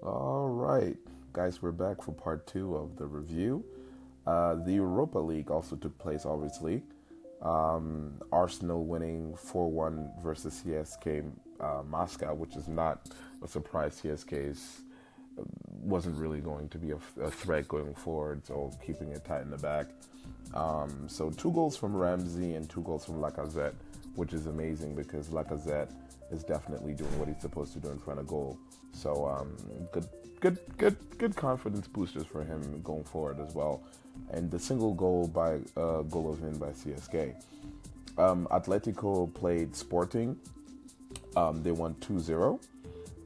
All right, guys, we're back for part two of the review. Uh, the Europa League also took place, obviously. Um, Arsenal winning 4 1 versus CSK uh, Moscow, which is not a surprise. CSK wasn't really going to be a, a, threat going forward, so keeping it tight in the back. Um, so, two goals from Ramsey and two goals from Lacazette, which is amazing because Lacazette is definitely doing what he's supposed to do in front of goal. So um, good, good, good, good confidence boosters for him going forward as well. And the single goal by uh, Golovin by CSK. Um, Atletico played Sporting. Um, they won 2-0.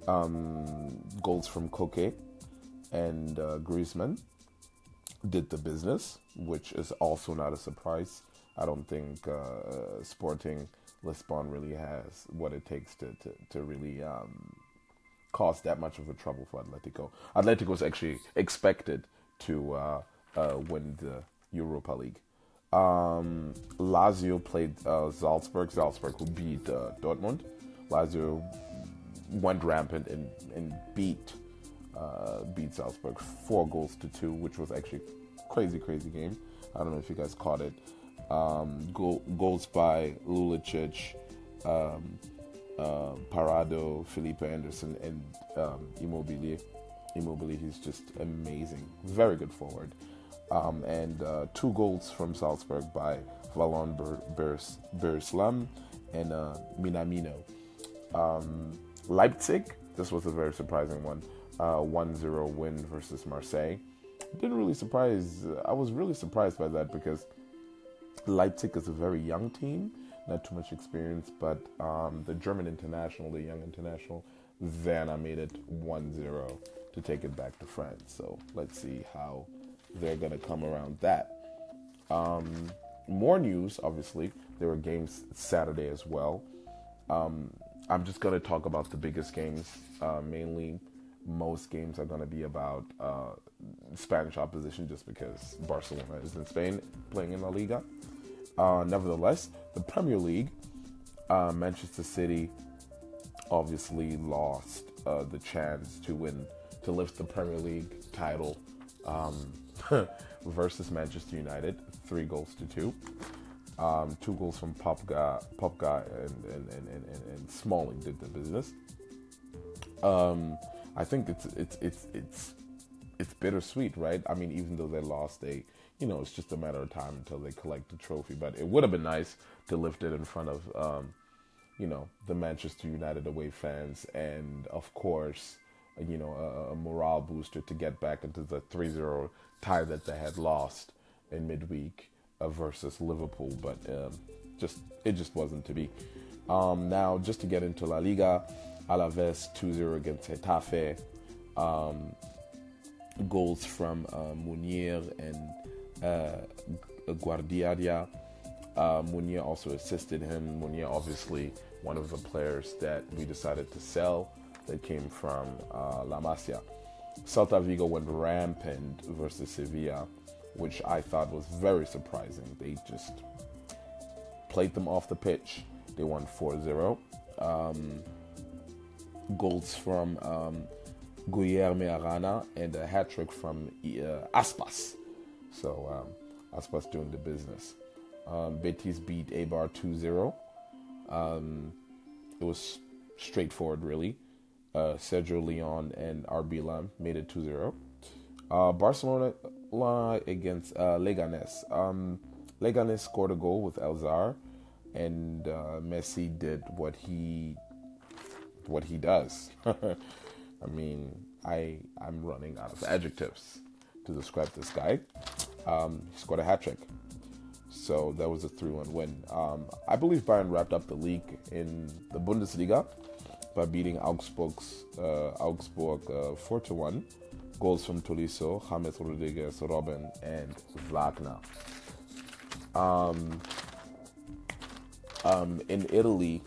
Um, goals from Koke and uh, Griezmann did the business, which is also not a surprise. I don't think uh, Sporting Lisbon really has what it takes to to, to really um, cause that much of a trouble for Atletico. Atletico was actually expected to uh, uh, win the Europa League. Um, Lazio played uh, Salzburg. Salzburg who beat uh, Dortmund. Lazio went rampant and, and beat uh, beat Salzburg four goals to two, which was actually crazy crazy game. I don't know if you guys caught it. Um, goal, goals by Lulicic, um, uh, Parolo, Felipe Anderson, and um, Immobile. Immobile, he's just amazing. Very good forward. Um, and uh, two goals from Salzburg by Valon Berslam and uh, Minamino. Um, Leipzig, this was a very surprising one. Uh, 1-0 win versus Marseille. Didn't really surprise. I was really surprised by that because Leipzig is a very young team, not too much experience, but um, the German international, the young international, Werner made it 1 0 to take it back to France. So let's see how they're going to come around that. Um, more news, obviously. There were games Saturday as well. Um, I'm just going to talk about the biggest games. Uh, mainly, most games are going to be about uh, Spanish opposition just because Barcelona is in Spain playing in La Liga. Uh, nevertheless, the Premier League, uh, Manchester City obviously lost uh, the chance to win, to lift the Premier League title um, versus Manchester United, three goals to two. Um, two goals from Pogba, Pogba and, and, and, and, and Smalling did the business. Um, I think it's it's it's it's it's bittersweet, right? I mean, even though they lost, they you know, it's just a matter of time until they collect the trophy. But it would have been nice to lift it in front of, um, you know, the Manchester United away fans, and of course, you know, a, a morale booster to get back into the 3-0 tie that they had lost in midweek uh, versus Liverpool. But um, just it just wasn't to be. Um, now, just to get into La Liga, Alaves 2-0 against Getafe. Um, goals from uh, Munir and uh, Guardiadia. Uh, Munir also assisted him. Munir, obviously, one of the players that we decided to sell that came from uh, La Masia. Celta Vigo went rampant versus Sevilla, which I thought was very surprising. They just played them off the pitch. They won 4 0. Um, goals from um, Guilherme Arana and a hat trick from uh, Aspas. So um, Aspas doing the business. Um, Betis beat Eibar 2-0. Um, it was straightforward, really. Uh, Sergio Leon and RB Lam made it 2-0. Uh, Barcelona against uh, Leganes. Um, Leganes scored a goal with El Zhar, and uh, Messi did what he what he does. I mean, I I'm running out of adjectives to describe this guy. Um, he scored a hat trick. So that was a 3 1 win. Um, I believe Bayern wrapped up the league in the Bundesliga by beating Augsburg's, uh, Augsburg uh, 4 to 1. Goals from Tolisso, James Rodriguez, Robben, and Wagner. Um, um, in Italy,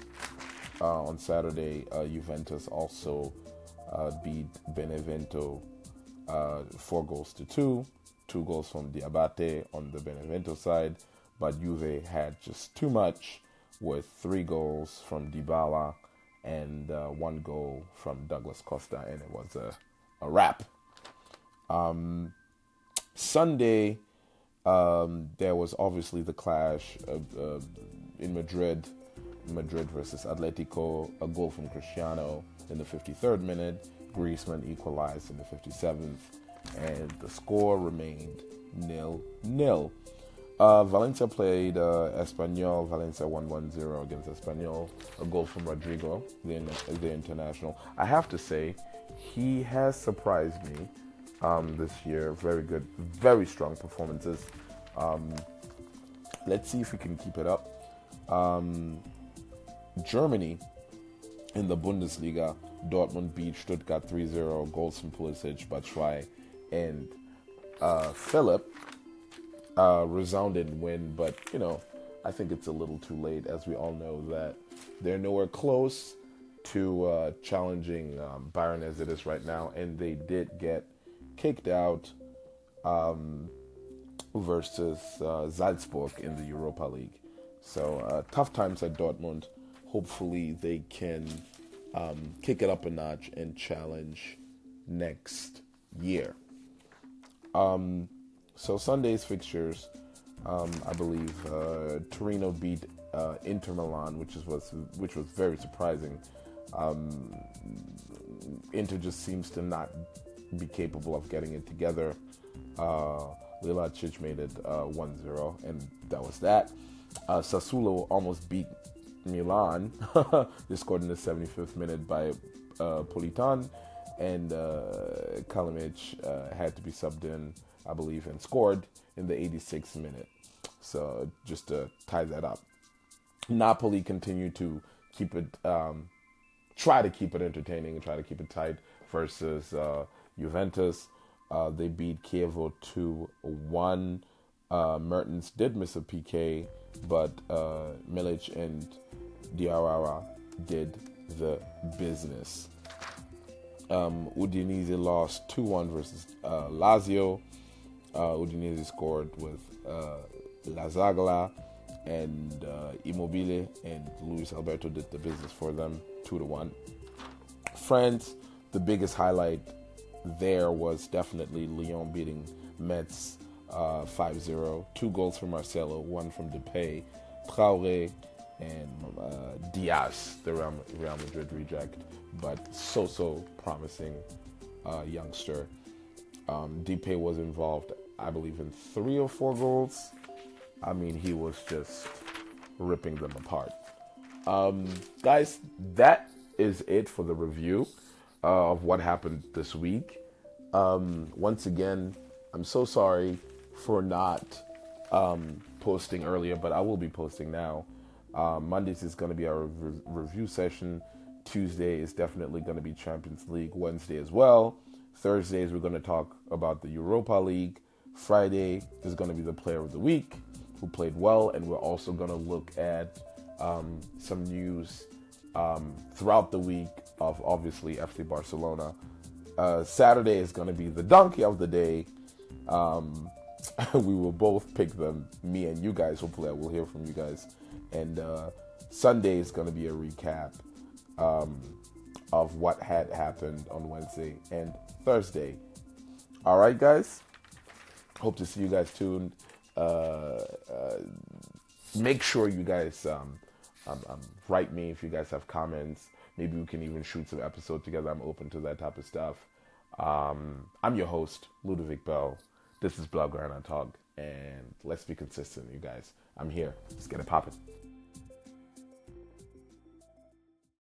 uh, on Saturday, uh, Juventus also uh, beat Benevento uh, four goals to two, two goals from Diabate on the Benevento side, but Juve had just too much with three goals from Dybala and uh, one goal from Douglas Costa, and it was a, a wrap. Um, Sunday, um, there was obviously the clash uh, in Madrid, Madrid versus Atletico, a goal from Cristiano in the 53rd minute. Griezmann equalized in the 57th, and the score remained nil nil. Uh, Valencia played uh, Espanyol. Valencia won 1-0 against Espanyol. A goal from Rodrigo, the, the international. I have to say, he has surprised me um, this year. Very good, very strong performances. Um, let's see if we can keep it up. Um, Germany in the Bundesliga, Dortmund beat Stuttgart 3-0. Goals from Pulisic, Batshuayi, and uh, Philipp uh, resounding win, but you know, I think it's a little too late, as we all know that they're nowhere close to uh, challenging um, Bayern as it is right now, and they did get kicked out um, versus uh, Salzburg in the Europa League. So uh, tough times at Dortmund. Hopefully, they can um, kick it up a notch and challenge next year. Um, so Sunday's fixtures, um, I believe uh, Torino beat uh, Inter Milan, which is was which was very surprising. Um, Inter just seems to not be capable of getting it together. Uh, Lilicic made it uh, 1-0, and that was that. Uh, Sassuolo almost beat Milan. they scored in the 75th minute by uh, Politan, and uh, Kalinic uh, had to be subbed in I believe, and scored in the 86th minute. So just to tie that up, Napoli continued to keep it, um, try to keep it entertaining and try to keep it tight versus uh, Juventus. Uh, they beat Chievo 2 1. Uh, Mertens did miss a PK, but uh, Milik and Diawara did the business. Um, Udinese lost 2 1 versus uh, Lazio uh, Udinese scored with uh, Lasagna and uh, Immobile, and Luis Alberto did the business for them, two to one. France, the biggest highlight there was definitely Lyon beating Metz uh, 5-0. Two goals from Marcelo, one from Depay, Traoré, and uh, Diaz, the Real, Madrid reject, but so so promising uh, youngster. Um, was involved I believe, in three or four goals. I mean, he was just ripping them apart. Um, guys, that is it for the review uh, of what happened this week. Um, once again, I'm so sorry for not um, posting earlier, but I will be posting now. Uh, Mondays is going to be our re- review session. Tuesday is definitely going to be Champions League. Wednesday as well. Thursdays we're going to talk about the Europa League. Friday is going to be the player of the week who played well, and we're also going to look at um, some news um, throughout the week of obviously FC Barcelona. Uh, Saturday is going to be the donkey of the day. Um, we will both pick them, me and you guys. Hopefully, I will hear from you guys. And uh, Sunday is going to be a recap um, of what had happened on Wednesday and Thursday. All right, guys. Hope to see you guys tuned. Uh, uh, make sure you guys um, um, um, write me if you guys have comments. Maybe we can even shoot some episode together. I'm open to that type of stuff. Um, I'm your host, Ludovic Bell. This is Blaugrana Talk, and let's be consistent, you guys. I'm here. Let's get it popping.